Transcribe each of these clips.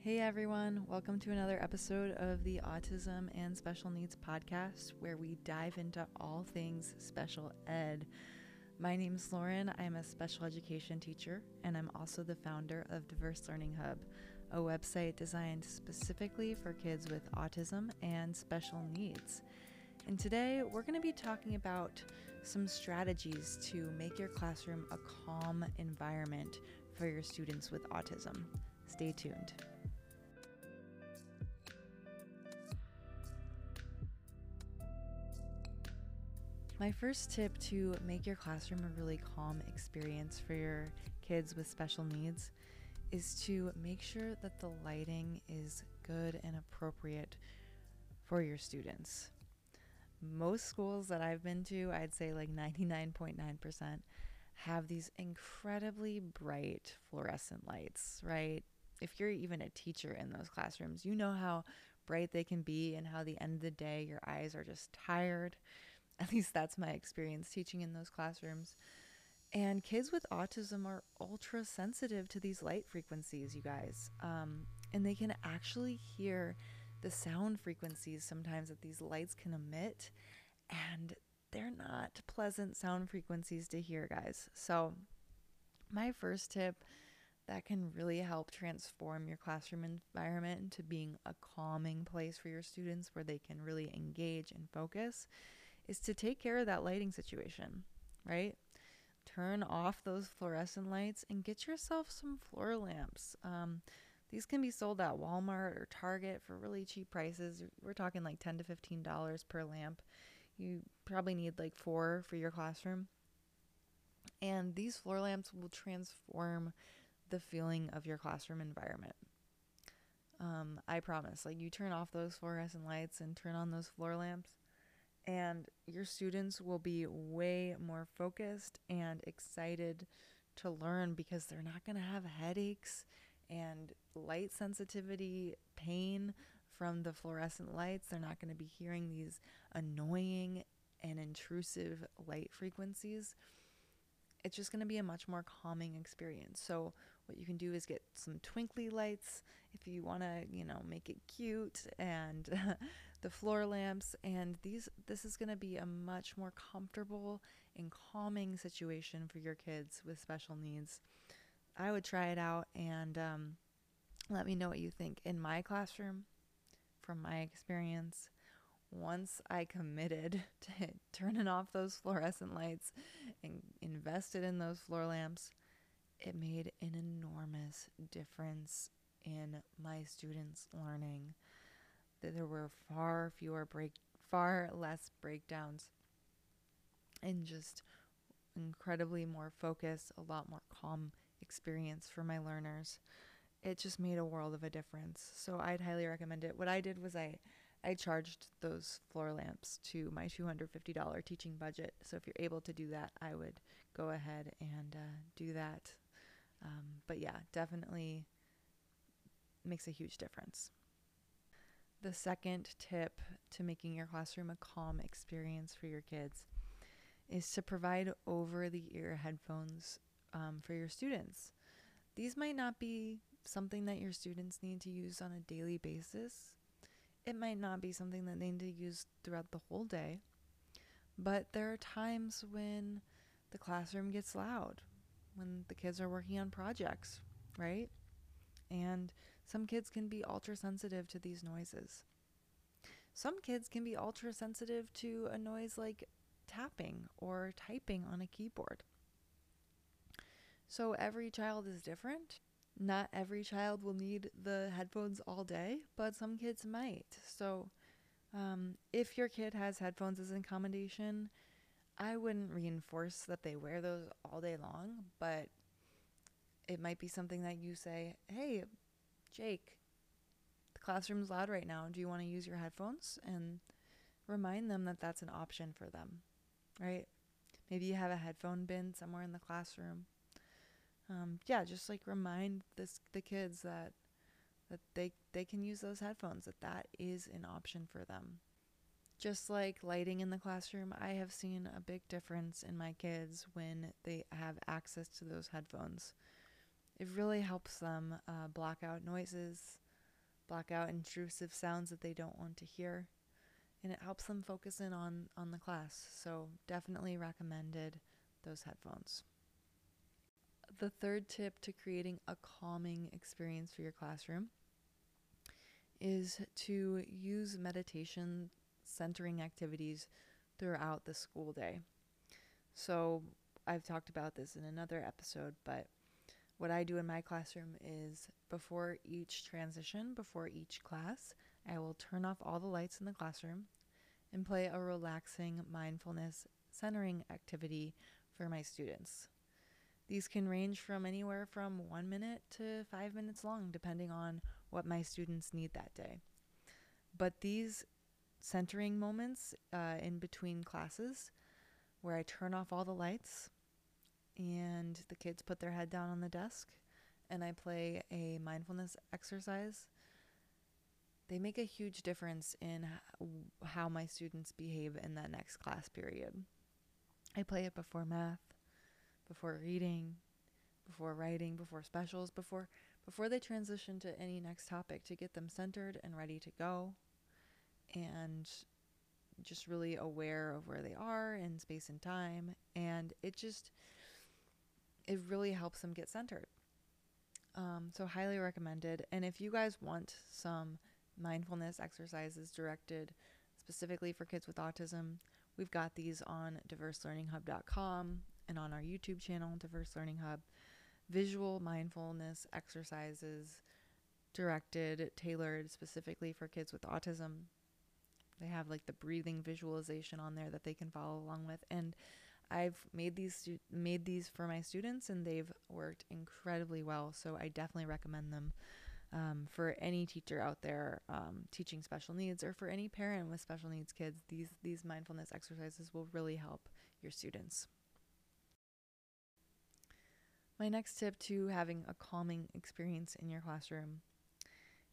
Hey everyone, welcome to another episode of the Autism and Special Needs podcast where we dive into all things special ed. My name is Lauren. I'm a special education teacher, and I'm also the founder of Diverse Learning Hub, a website designed specifically for kids with autism and special needs. And today we're going to be talking about some strategies to make your classroom a calm environment for your students with autism. Stay tuned. My first tip to make your classroom a really calm experience for your kids with special needs is to make sure that the lighting is good and appropriate for your students. Most schools that I've been to, I'd say like 99.9%, have these incredibly bright fluorescent lights, right? If you're even a teacher in those classrooms, you know how bright they can be and how the end of the day your eyes are just tired At least that's my experience teaching in those classrooms. And kids with autism are ultra sensitive to these light frequencies, you guys. Um, and they can actually hear the sound frequencies sometimes that these lights can emit. And they're not pleasant sound frequencies to hear, guys. So, my first tip that can really help transform your classroom environment into being a calming place for your students where they can really engage and focus is to take care of that lighting situation, right? Turn off those fluorescent lights and get yourself some floor lamps. Um, these can be sold at Walmart or Target for really cheap prices. We're talking like 10 to $15 per lamp. You probably need like four for your classroom. And these floor lamps will transform the feeling of your classroom environment. Um, I promise. Like, you turn off those fluorescent lights and turn on those floor lamps, and your students will be way more focused and excited to learn because they're not going to have headaches and light sensitivity, pain from the fluorescent lights. They're not going to be hearing these annoying and intrusive light frequencies. It's just going to be a much more calming experience. So, what you can do is get some twinkly lights if you want to, you know, make it cute and the floor lamps and these this is going to be a much more comfortable and calming situation for your kids with special needs. I would try it out and um, let me know what you think. In my classroom from my experience once i committed to turning off those fluorescent lights and invested in those floor lamps it made an enormous difference in my students learning there were far fewer break far less breakdowns and just incredibly more focus, a lot more calm experience for my learners. It just made a world of a difference. So I'd highly recommend it. What I did was I I charged those floor lamps to my $250 teaching budget. So if you're able to do that, I would go ahead and uh, do that. Um, but yeah, definitely makes a huge difference. The second tip to making your classroom a calm experience for your kids is to provide over the ear headphones um, for your students. These might not be something that your students need to use on a daily basis. It might not be something that they need to use throughout the whole day. But there are times when the classroom gets loud, when the kids are working on projects, right? And some kids can be ultra sensitive to these noises. Some kids can be ultra sensitive to a noise like tapping or typing on a keyboard. So every child is different. Not every child will need the headphones all day, but some kids might. So um, if your kid has headphones as an accommodation, I wouldn't reinforce that they wear those all day long, but it might be something that you say, hey, Jake, the classroom's loud right now. Do you want to use your headphones? And remind them that that's an option for them, right? Maybe you have a headphone bin somewhere in the classroom. Um, yeah, just like remind this the kids that that they they can use those headphones. That that is an option for them. Just like lighting in the classroom, I have seen a big difference in my kids when they have access to those headphones it really helps them uh, block out noises block out intrusive sounds that they don't want to hear, and it helps them focus in on, on the class. So, definitely recommended those headphones. The third tip to creating a calming experience for your classroom is to use meditation centering activities throughout the school day. So, I've talked about this in another episode, but what I do in my classroom is before each transition, before each class, I will turn off all the lights in the classroom and play a relaxing mindfulness centering activity for my students. These can range from anywhere from one minute to five minutes long, depending on what my students need that day. But these centering moments uh, in between classes, where I turn off all the lights and the kids put their head down on the desk and I play a mindfulness exercise, they make a huge difference in how my students behave in that next class period. I play it before math, before reading, before writing, before specials, before before they transition to any next topic to get them centered and ready to go and just really aware of where they are in space and time and it just it really helps them get centered. Um, so, highly recommended. And if you guys want some mindfulness exercises directed specifically for kids with autism, we've got these on diverselearninghub.com and on our YouTube channel, Diverse Learning Hub. Visual mindfulness exercises directed, tailored specifically for kids with autism. They have like the breathing visualization on there that they can follow along with. And I've made these made these for my students, and they've worked incredibly well. So I definitely recommend them um, for any teacher out there um, teaching special needs, or for any parent with special needs kids. These these mindfulness exercises will really help your students. My next tip to having a calming experience in your classroom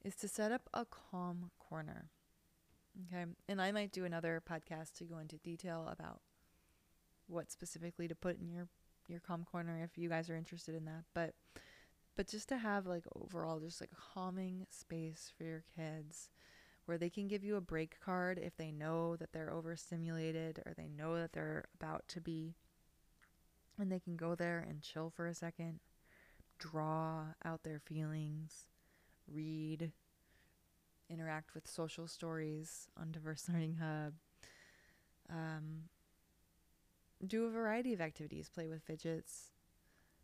is to set up a calm corner. Okay, and I might do another podcast to go into detail about what specifically to put in your your calm corner if you guys are interested in that. But but just to have like overall just like a calming space for your kids where they can give you a break card if they know that they're overstimulated or they know that they're about to be and they can go there and chill for a second, draw out their feelings, read, interact with social stories on Diverse Learning Hub. Um, do a variety of activities, play with fidgets,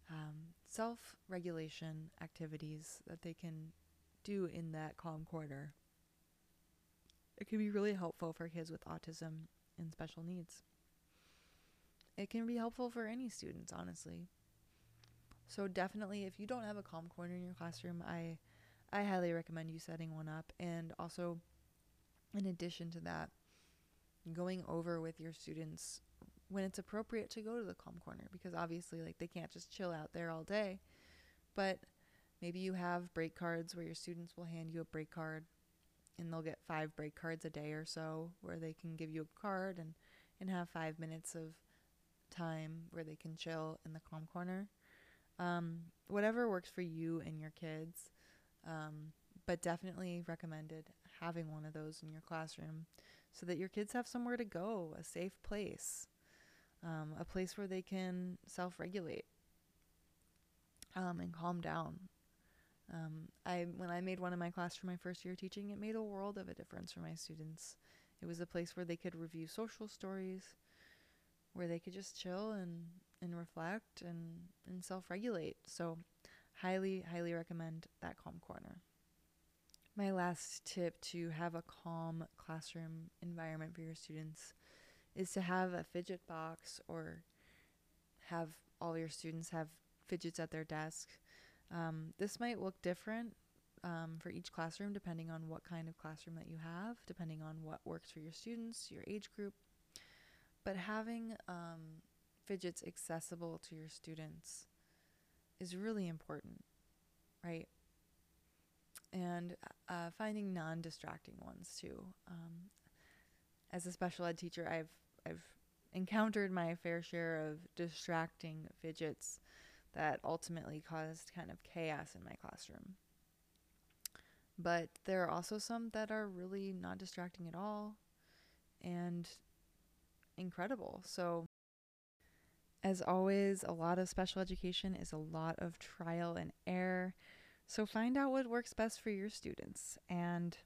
um, self regulation activities that they can do in that calm corner. It can be really helpful for kids with autism and special needs. It can be helpful for any students, honestly. So definitely if you don't have a calm corner in your classroom, I I highly recommend you setting one up. And also in addition to that, going over with your students when it's appropriate to go to the calm corner because obviously like they can't just chill out there all day. But maybe you have break cards where your students will hand you a break card and they'll get five break cards a day or so where they can give you a card and and have five minutes of time where they can chill in the calm corner. Um, whatever works for you and your kids um, but definitely recommended having one of those in your classroom so that your kids have somewhere to go a safe place um, a place where they can self regulate um, and calm down. Um, I when I made one in my class for my first year teaching, it made a world of a difference for my students. It was a place where they could review social stories, where they could just chill and and reflect and and self regulate. So, highly highly recommend that calm corner. My last tip to have a calm classroom environment for your students is to have a fidget box or have all your students have fidgets at their desk. Um, this might look different um, for each classroom depending on what kind of classroom that you have, depending on what works for your students, your age group. But having um, fidgets accessible to your students is really important, right? And uh, finding non distracting ones too. Um, as a special ed teacher, I've I've encountered my fair share of distracting fidgets that ultimately caused kind of chaos in my classroom. But there are also some that are really not distracting at all and incredible. So, as always, a lot of special education is a lot of trial and error. So, find out what works best for your students. And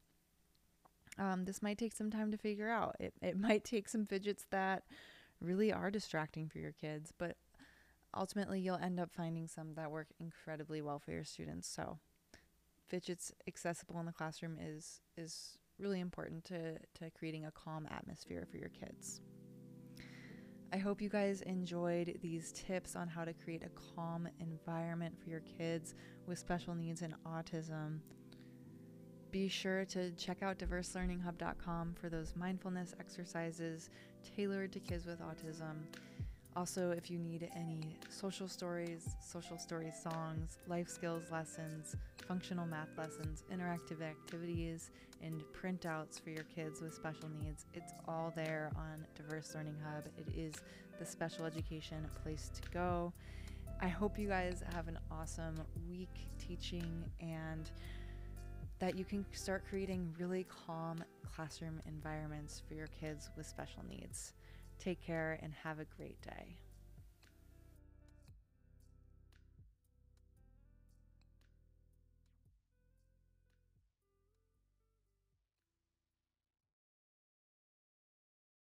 um, this might take some time to figure out. It, it might take some fidgets that really are distracting for your kids, but ultimately, you'll end up finding some that work incredibly well for your students. So, fidgets accessible in the classroom is is really important to, to creating a calm atmosphere for your kids. I hope you guys enjoyed these tips on how to create a calm environment for your kids with special needs and autism. Be sure to check out diverselearninghub.com for those mindfulness exercises tailored to kids with autism. Also, if you need any social stories, social story songs, life skills lessons, functional math lessons, interactive activities, and printouts for your kids with special needs, it's all there on Diverse Learning Hub. It is the special education place to go. I hope you guys have an awesome week teaching and that you can start creating really calm classroom environments for your kids with special needs. Take care and have a great day.